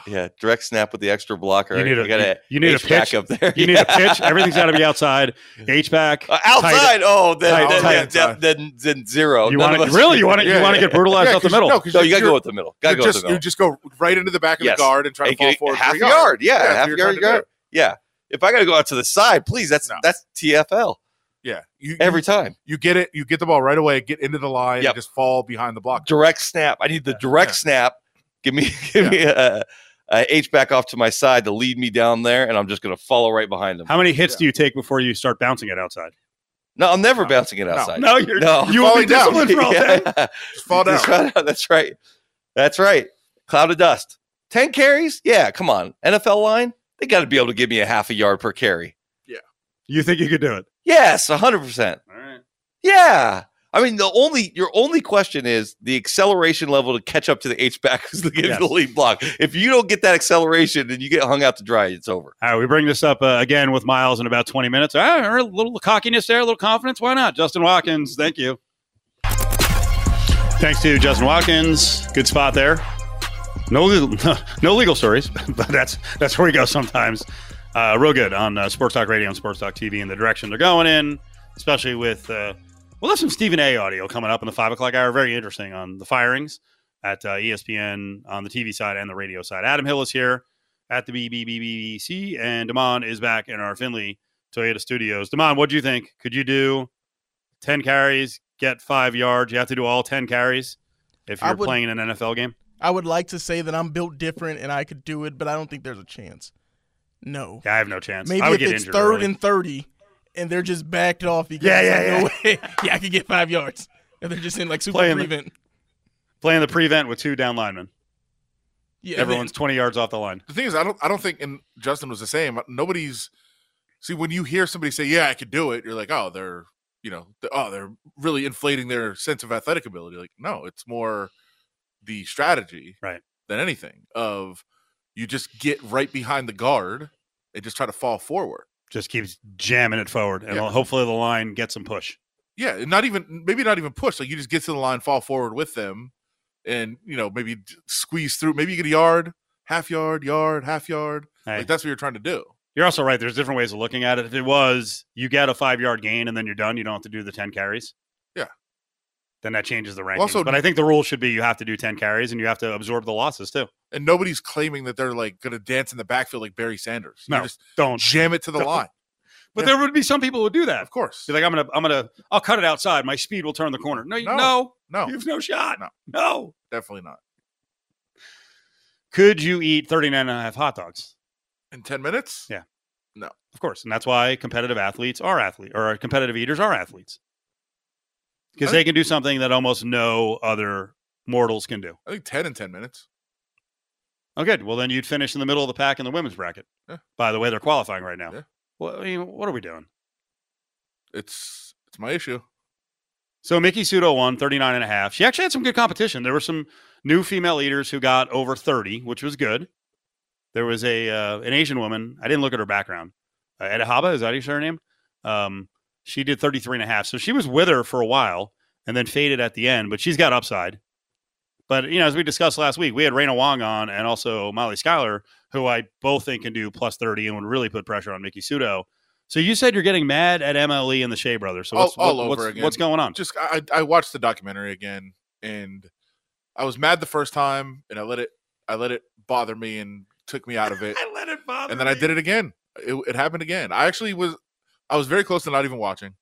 S3: Yeah, direct snap with the extra blocker.
S2: You need a-
S3: got
S2: you need a
S3: H-back
S2: pitch.
S3: up there.
S2: You need
S3: Yeah.
S2: a pitch. Everything's got to be outside. H back
S3: Uh, outside. oh, then,
S2: tight-
S3: then,
S4: tight
S3: then, then, then zero.
S2: You want to really? You want to?
S4: Yeah,
S2: you want to
S4: yeah.
S2: get brutalized
S4: Yeah,
S2: out the
S4: 'cause-
S2: middle?
S4: No, 'cause
S3: No,
S4: you're-
S3: got to go with the middle. Got to
S4: you
S3: go with
S4: just
S3: the
S4: you just go right into the back of
S3: Yes.
S4: the guard and try to fall
S3: get-
S4: forward.
S3: half
S4: for
S3: a yard. Yeah,
S4: that's
S3: half a yard.
S4: trying to do.
S3: yard. Yeah. If I got to go out to the side, please. That's
S4: No.
S3: that's TFL
S4: Yeah, you,
S3: every
S4: you,
S3: time.
S4: you get it. You get the ball right away. Get into the line
S3: Yep.
S4: and just fall behind the block.
S3: Direct snap. I need the direct
S4: Yeah.
S3: snap. Give me give me a, a H back off to my side to lead me down there, and I'm just going to follow right behind him.
S2: How many hits
S4: Yeah.
S2: do you take before you start bouncing it outside?
S3: No, I'm never
S4: No.
S3: bouncing it outside.
S2: No, you're
S3: No.
S2: you will be
S4: Falling down.
S2: disciplined for all day.
S3: Yeah.
S4: Just fall down.
S3: That's right. That's right. That's right. Cloud of dust. 10 carries? Yeah, come on. NFL line, they got to be able to give me a half a yard per carry. Yeah.
S2: You think you could do it?
S3: Yes, 100%.
S2: All right.
S3: Yeah. I mean, the only your only question is the acceleration level to catch up to the H back who's the,
S2: Yes.
S3: the lead block. If you don't get that acceleration and you get hung out to dry, it's over.
S2: All right, we bring this up uh, again with Miles in about 20 minutes. Ah, a little cockiness there, a little confidence. Why not? Justin Watkins, thank you. Thanks to Justin Watkins. Good spot there. No legal, no legal stories, but that's that's where we go sometimes. Uh, real good on uh, Sports Talk Radio and Sports Talk TV and the direction they're going in, especially with uh, we'll have some Stephen A. audio coming up in the five o'clock hour. Very interesting on the firings at uh, ESPN on the TV side and the radio side. Adam Hill is here at the BBBC, and Damon is back in our Findlay Toyota studios. Damon, what do you think? Could you do 10 carries, get five yards? You have to do all 10 carries if you're
S5: would-
S2: playing in an NFL game?
S5: I would like to say that I'm built different and I could do it, but I don't think there's a chance. No.
S2: Yeah, I have no chance.
S5: Maybe
S2: I would
S5: if
S2: get
S5: it's
S2: injured
S5: third
S2: early.
S5: and 30 and they're just backed off because
S2: Yeah,
S5: yeah,
S2: yeah,
S5: no way. yeah, I could get five yards. And they're just in like super
S2: Playing the-
S5: prevent.
S2: playing the prevent with two down linemen.
S5: Yeah,
S2: Everyone's 20 yards off the line.
S4: The thing is, I don't, I don't think, and Justin was the same. Nobody's see when you hear somebody say, "Yeah, I could do it," you're like, "Oh, they're, you know, th- oh, they're really inflating their sense of athletic ability." Like, no, it's more the strategy,
S2: Right.
S4: than anything. Of you just get right behind the guard and just try to fall forward.
S2: Just keeps jamming it forward, and
S4: Yeah.
S2: hopefully the line gets some push.
S4: Yeah, not even maybe not even push. Like you just get to the line, fall forward with them, and you know maybe squeeze through. Maybe you get a yard, half yard, yard, half yard.
S2: Hey,
S4: Like that's what you're trying to do.
S2: you're also right. There's different ways of looking at it. If it was you get a five yard gain and then you're done, you don't have to do the 10 carries. Then that changes the rankings.
S4: Also-
S2: but I think the rule should be you have to do 10 carries and you have to absorb the losses too.
S4: And nobody's claiming that they're like going to dance in the backfield like Barry Sanders. You
S2: No.
S4: just
S2: Don't.
S4: jam it to the
S2: Don't.
S4: line.
S2: But
S4: Yeah.
S2: there would be some people who would do that.
S4: Of course.
S2: Be like, I'm gonna, I'm gonna, I'll cut it outside. My speed will turn the corner. No, you,
S4: No.
S2: no,
S4: No,
S2: you have no shot.
S4: No.
S2: no.
S4: definitely not.
S2: Could you eat 39 and a half hot dogs?
S4: In 10 minutes?
S2: Yeah. No. Of course, and that's why competitive athletes are athletes, or competitive eaters are athletes, because they can do something that almost no other mortals can do.
S4: I think 10 in 10 minutes.
S2: Oh, good. Well, then you'd finish in the middle of the pack in the women's bracket.
S4: Yeah.
S2: By the way, they're qualifying right now.
S4: Yeah.
S2: Well, I mean, what are we doing?
S4: It's it's my issue.
S2: So Miki Sudo won 39 and a half. She actually had some good competition. There were some new female leaders who got over 30, which was good. There was a uh, an Asian woman. I didn't look at her background. Uh, Edahaba, is that how you say her name? Um, she did 33 and a half. So she was with her for a while and then faded at the end, but she's got upside. But, you know, as we discussed last week, we had Raina Huang on and also Molly Schuyler, who I both think can do plus 30 and would really put pressure on Miki Sudo. So you said you're getting mad at MLE and the Shea brothers. So
S4: All-
S2: what's,
S4: all
S2: what-
S4: over
S2: what's,
S4: again.
S2: what's going on?
S4: Just I I watched the documentary again and I was mad the first time and I let it I let it bother me and took me out of it.
S2: I let it bother
S4: and then I did it again. It, it happened again. I actually was I was very close to not even watching.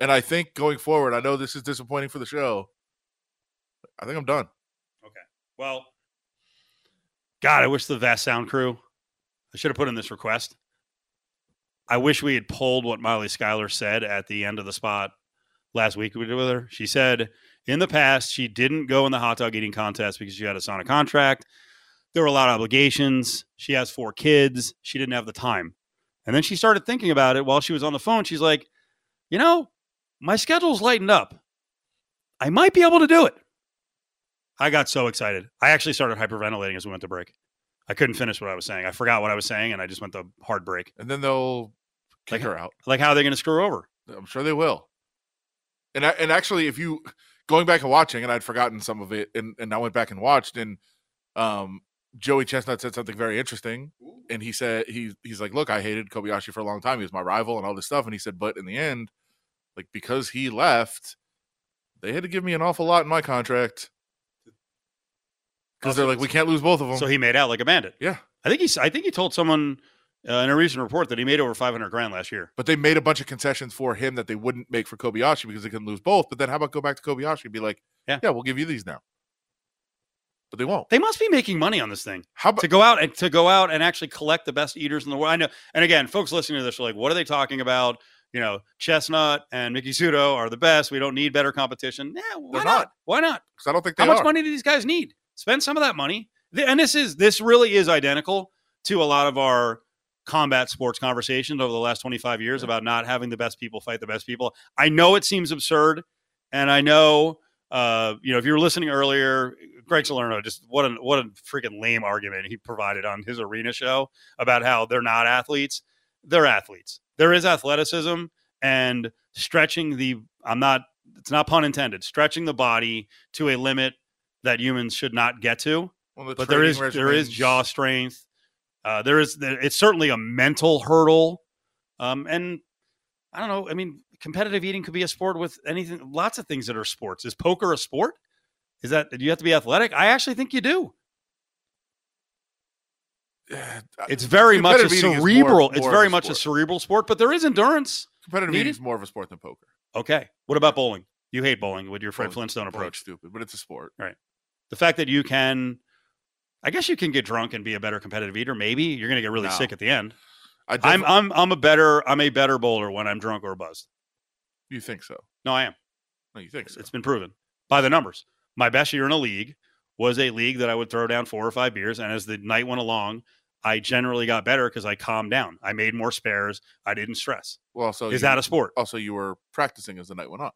S4: And I think going forward, I know this is disappointing for the show. I think I'm done. Okay.
S2: Well, God, I wish the Vast Sound crew. I should have put in this request. I wish we had pulled what Molly Schuyler said at the end of the spot last week we did with her. She said in the past she didn't go in the hot dog eating contest because she had to sign a contract. There were a lot of obligations. She has four kids. She didn't have the time. And then she started thinking about it while she was on the phone. She's like, you know, my schedule's lightened up. I might be able to do it. I got so excited. I actually started hyperventilating as we went to break. I couldn't finish what I was saying. I forgot what I was saying, and I just went to hard break.
S4: And then they'll kick
S2: Like-
S4: her out.
S2: Like, how are they going to screw her over?
S4: I'm sure they will. And I, and actually, if you going back and watching, and I'd forgotten some of it, and, and I went back and watched, and um, Joey Chestnut said something very interesting, and he said he he's like, look, I hated Kobayashi for a long time. He was my rival and all this stuff, and he said, but in the end, like because he left, they had to give me an awful lot in my contract because they're like, we can't lose both of them.
S2: So he made out like a bandit.
S4: yeah,
S2: I think he's. I think he told someone uh, in a recent report that he made over five hundred grand last year.
S4: but they made a bunch of concessions for him that they wouldn't make for Kobayashi because they couldn't lose both. But then how about go back to Kobayashi and be like,
S2: Yeah.
S4: yeah, we'll give you these now. But they won't.
S2: They must be making money on this thing
S4: How about
S2: to go out and to go out and actually collect the best eaters in the world. I know. And again, folks listening to this are like, "What are they talking about?" You know, Chestnut and Miki Sudo are the best. We don't need better competition. Yeah, why not?
S4: not.
S2: Why not?
S4: because I don't think they
S2: How much
S4: are.
S2: money do these guys need? Spend some of that money. and this is this really is identical to a lot of our combat sports conversations over the last 25 years
S4: Yeah.
S2: about not having the best people fight the best people. I know it seems absurd, and I know uh, you know if you were listening earlier, Greg Salerno just what a what a freaking lame argument he provided on his arena show about how they're not athletes. They're athletes. There is athleticism and stretching the I'm not it's not pun intended, stretching the body to a limit that humans should not get to
S4: Well, the
S2: but there is
S4: training
S2: there is jaw strength. Uh, there is it's certainly a mental hurdle, um, and I don't know. I mean, competitive eating could be a sport with anything. Lots of things that are sports. Is poker a sport? Is that do you have to be athletic? I actually think you do. It's very much a
S4: eating more-
S2: cerebral. it's
S4: more
S2: very
S4: a
S2: much a cerebral sport, but there is endurance.
S4: competitive
S2: needed.
S4: eating is more of a sport than poker.
S2: Okay. What about bowling? You hate bowling with your Fred
S4: Bowling's-
S2: Flintstone approach.
S4: stupid, but it's a sport. Right.
S2: The fact that you can, I guess you can get drunk and be a better competitive eater. Maybe you're going to get really
S4: No.
S2: sick at the end.
S4: I
S2: I'm I'm I'm a better I'm a better bowler when I'm drunk or buzzed.
S4: You think so?
S2: No, I am.
S4: No, you think so?
S2: It's been proven by the numbers. My best year in a league was a league that I would throw down four or five beers, and as the night went along, I generally got better because I calmed down. I made more spares. I didn't stress.
S4: well, so
S2: Is
S4: you,
S2: that a sport?
S4: Oh, also, you were practicing as the night went on.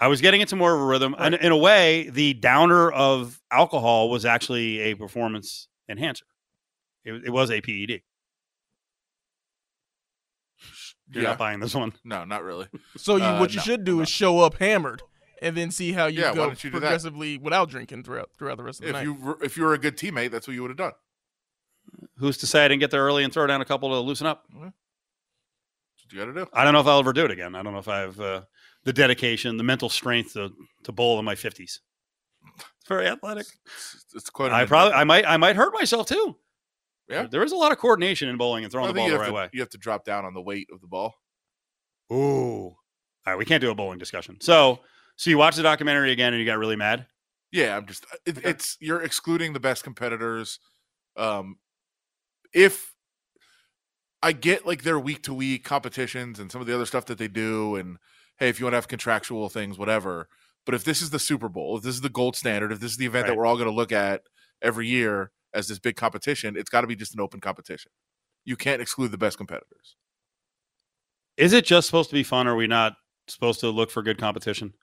S2: I was getting into more of a rhythm, and in a way, the downer of alcohol was actually a performance enhancer. It, it was a PED. You're
S4: yeah.
S2: not buying this one.
S4: No, not really.
S5: So you,
S4: Uh,
S5: what you
S4: no,
S5: should do
S4: I'm
S5: is show up hammered, and then see how you
S4: Yeah,
S5: go
S4: don't you
S5: progressively without drinking throughout throughout the rest of the
S4: if
S5: night.
S4: you were, if you were a good teammate, that's what you would have done.
S2: Who's to say I didn't get there early and throw down a couple to loosen up?
S4: That's what you got to do.
S2: I don't know if I'll ever do it again. I don't know if I have uh, the dedication, the mental strength to to bowl in my fifties. It's very athletic.
S4: It's, it's quite.
S2: I probably, I might, I might hurt myself too.
S4: Yeah.
S2: there is a lot of coordination in bowling and
S4: I
S2: throwing the ball
S4: you
S2: the
S4: have
S2: right
S4: to,
S2: way.
S4: You have to drop down on the weight of the ball.
S2: Ooh, all right, we can't do a bowling discussion. So, so you watched the documentary again and you got really mad.
S4: Yeah, I'm just. It,
S2: Okay.
S4: It's you're excluding the best competitors. Um, if I get like their week to week competitions and some of the other stuff that they do, and hey, if you want to have contractual things, whatever. But if this is the Super Bowl, if this is the gold standard, if this is the event
S2: Right.
S4: that we're all going to look at every year as this big competition, it's got to be just an open competition. You can't exclude the best competitors.
S2: Is it just supposed to be fun? Or are we not supposed to look for good competition?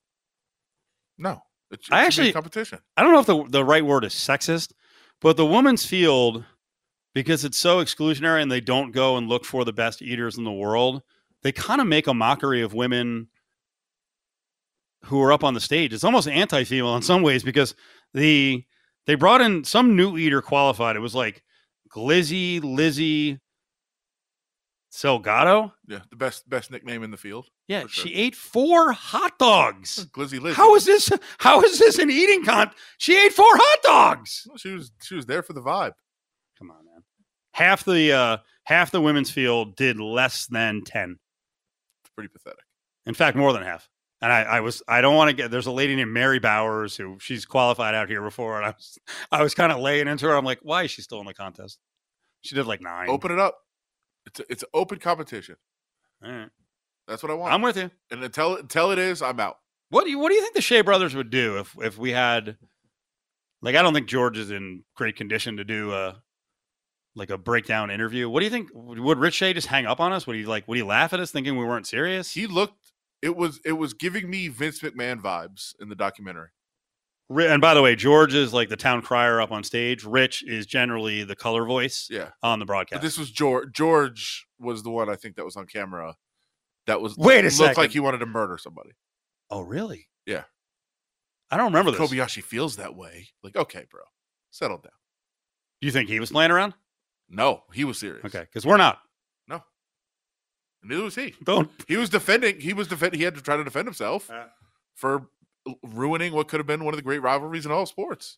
S4: No, it's,
S2: I
S4: it's a big
S2: actually-
S4: competition.
S2: I don't know if the the right word is sexist, but the women's field, because it's so exclusionary and they don't go and look for the best eaters in the world, they kind of make a mockery of women who are up on the stage. It's almost anti-female in some ways because the they brought in some new eater qualified. It was like Glizzy, Lizzie, Selgado.
S4: Yeah, the best best nickname in the field.
S2: Yeah,
S4: sure.
S2: she ate four hot dogs.
S4: Glizzy Lizzy.
S2: How is this? How is this an eating con? She ate four hot dogs.
S4: Well, she was she was there for the vibe.
S2: Come on, man. Half the uh half the women's field did less than ten.
S4: It's pretty pathetic.
S2: In fact, more than half. And I, I was I don't want to get there's a lady named Mary Bowers who she's qualified out here before, and I was I was kind of laying into her. I'm like, why is she still in the contest? She did like nine.
S4: Open it up. It's a, it's an open competition.
S2: All right.
S4: That's what I want.
S2: I'm with you.
S4: and until until it is, I'm out.
S2: What do you what do you think the Shea brothers would do if if we had like I don't think George is in great condition to do a like a breakdown interview. What do you think? Would Rich Shea just hang up on us? Would he like would he laugh at us thinking we weren't serious?
S4: He looked. It was it was giving me Vince McMahon vibes in the documentary.
S2: And by the way, George is like the town crier up on stage. Rich is generally the color voice
S4: Yeah,
S2: on the
S4: but
S2: broadcast.
S4: this was George. George was the one I think that was on camera. That was
S2: Wait a
S4: looked
S2: second.
S4: like he wanted to murder somebody.
S2: oh, really?
S4: Yeah.
S2: I don't remember this.
S4: Kobayashi feels that way. Like, okay, bro, settle down.
S2: Do you think he was playing around?
S4: No, he was serious.
S2: Okay, because we're not.
S4: No, neither was he.
S2: Don't.
S4: He was defending. He was defending. He had to try to defend himself
S2: Uh.
S4: for ruining what could have been one of the great rivalries in all sports.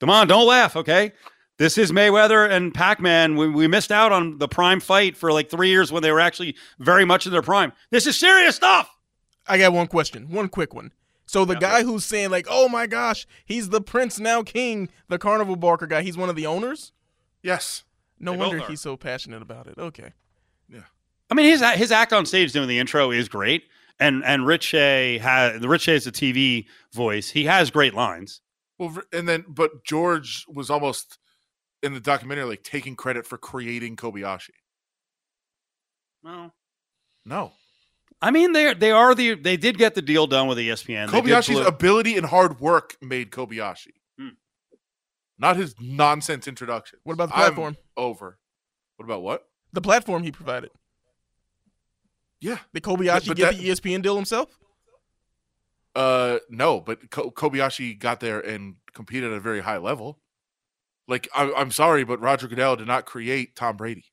S2: Come on, don't laugh, okay? This is Mayweather and Pac-Man. We, we missed out on the prime fight for like three years when they were actually very much in their prime. This is serious stuff.
S5: I got one question, one quick one. So the
S2: Yeah.
S5: guy who's saying like, "Oh my gosh, he's the prince now king," the carnival barker guy, he's one of the owners.
S4: Yes,
S5: No
S2: They
S5: wonder he's so passionate about it. Okay.
S2: I mean, his his act on stage doing the intro is great, and and Rich Shea has the Rich Shea is a TV voice. He has great lines.
S4: Well, and then but George was almost in the documentary like taking credit for creating Kobayashi.
S2: Well,
S4: No,
S2: I mean they they are the they did get the deal done with ESPN.
S4: Kobayashi's
S2: blue-
S4: ability and hard work made Kobayashi,
S2: Hmm.
S4: not his nonsense introduction.
S5: What about the
S4: I'm
S5: platform?
S4: over. What about what?
S5: The platform he provided.
S4: Yeah,
S5: Did Kobayashi
S4: but
S5: get
S4: that-
S5: the ESPN deal himself?
S4: Uh, no, but Ko- Kobayashi got there and competed at a very high level. Like, I- I'm sorry, but Roger Goodell did not create Tom Brady.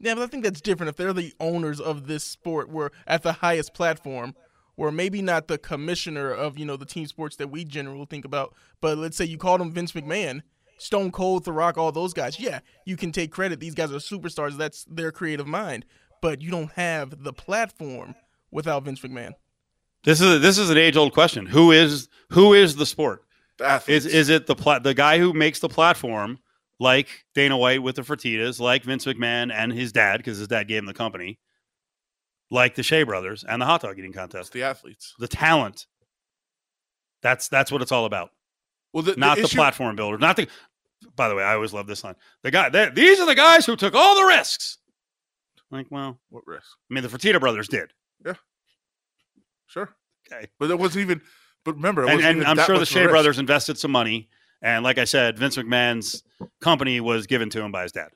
S5: Yeah, but I think that's different. If they're the owners of this sport, we're at the highest platform, or maybe not the commissioner of you know the team sports that we generally think about. But let's say you called him Vince McMahon, Stone Cold, The Rock, all those guys. Yeah, you can take credit. These guys are superstars. That's their creative mind. But you don't have the platform without Vince McMahon.
S2: This is this is an age old question. Who is who is the sport?
S4: Athletes.
S2: Is is it the pla- the guy who makes the platform, like Dana White with the Fertittas, like Vince McMahon and his dad, because his dad gave him the company, like the Shea brothers and the hot dog eating
S4: It's
S2: contest.
S4: the athletes.
S2: The talent. That's that's what it's all about.
S4: Well, the,
S2: Not the,
S4: issue-
S2: platform builder. Not the. By the way, I always love this line. The guy. they- These are the guys who took all the risks. Like, well,
S4: What risk?
S2: I mean, the Fertitta brothers did.
S4: Yeah, sure.
S2: Okay.
S4: But it wasn't even. But remember, it
S2: and,
S4: wasn't
S2: and I'm sure the Shea
S4: risk.
S2: brothers invested some money. And like I said, Vince McMahon's company was given to him by his dad.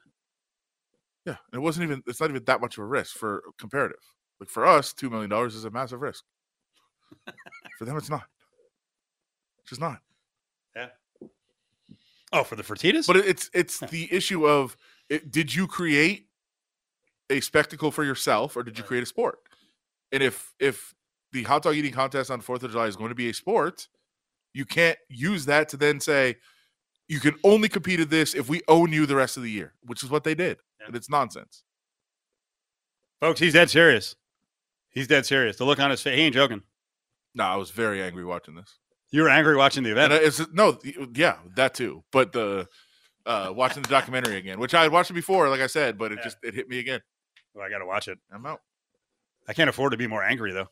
S4: Yeah, and it wasn't even. It's not even that much of a risk for comparative. Like for us, two million dollars is a massive risk. for them, it's not. It's just not.
S2: Oh, for the Fertittas?
S4: But it- it's it's the issue of it, did you create a spectacle for yourself or did you create a sport? And if if the hot dog eating contest on Fourth of July is going to be a sport, you can't use that to then say you can only compete at this if we own you the rest of the year, which is what they did.
S2: Yeah.
S4: And it's nonsense.
S2: Folks, he's dead serious. He's dead serious. The look on his face, he ain't joking.
S4: No, I was very angry watching this.
S2: You were angry watching the event.
S4: And it's no, yeah, that too. But the uh watching the documentary again, which I had watched it before, like I said, but it
S2: Yeah.
S4: just it hit me again.
S2: Oh, I got to watch it.
S4: I'm out.
S2: I can't afford to be more angry, though.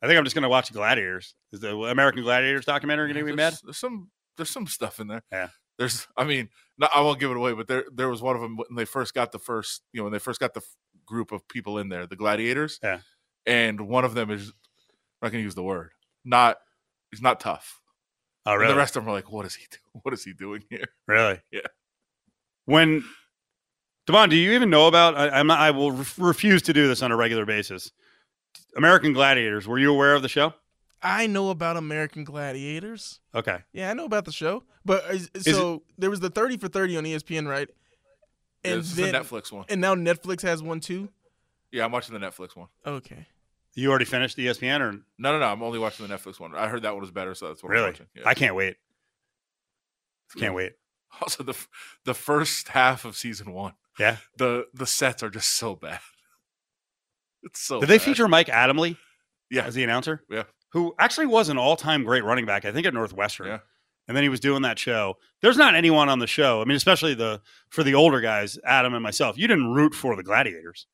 S2: I think I'm just going to watch Gladiators. Is the American Gladiators documentary going to be mad?
S4: there's, some there's some stuff in there.
S2: Yeah.
S4: There's I mean, not, I won't give it away, but there there was one of them when they first got the first, you know, when they first got the f- group of people in there, the gladiators.
S2: Yeah.
S4: And one of them is I'm not going to use the word. Not he's not tough.
S2: Oh,
S4: And
S2: really?
S4: the rest of them are like, what is he do- what is he doing here?
S2: Really?
S4: Yeah.
S2: When Devon, do you even know about? I, I'm not. I will ref- refuse to do this on a regular basis. American Gladiators. Were you aware of the show?
S5: I know about American Gladiators.
S2: Okay.
S5: Yeah, I know about the show. But is, so there was the 30 for 30 on ESPN, right?
S4: Yeah,
S5: And
S4: this
S5: then
S4: is the Netflix one.
S5: and now Netflix has one too.
S4: Yeah, I'm watching the Netflix one.
S5: Okay.
S2: You already finished ESPN, or
S4: No, no, no. I'm only watching the Netflix one. I heard that one was better, so that's what I'm
S2: really?
S4: watching. Yeah.
S2: I can't wait. Can't wait.
S4: Also, the the first half of season one,
S2: Yeah.
S4: the the sets are just so bad. It's so.
S2: Did they feature Mike Adamle
S4: Yeah,
S2: as the announcer?
S4: Yeah.
S2: Who actually was an all-time great running back, I think at Northwestern.
S4: Yeah.
S2: And then he was doing that show. There's not anyone on the show. I mean, especially the for the older guys, Adam and myself. You didn't root for the Gladiators.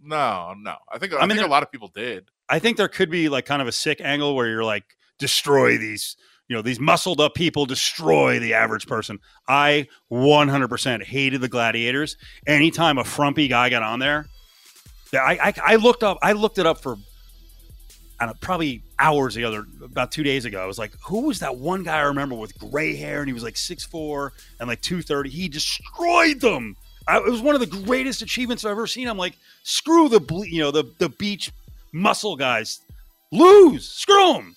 S4: No, no. I think I,
S2: I mean,
S4: think
S2: there-
S4: a lot of people did.
S2: I think there could be like kind of a sick angle where you're like destroy these, you know, these muscled up people destroy the average person. I 100% hated the gladiators. Anytime a frumpy guy got on there, yeah, I, I I looked up I looked it up for I don't know, probably hours the other about two days ago. I was like, who was that one guy I remember with gray hair and he was like 6'4 and like 230? He destroyed them. I, it was one of the greatest achievements I've ever seen. I'm like, screw the ble- you know the the beach muscle guys, lose, screw them.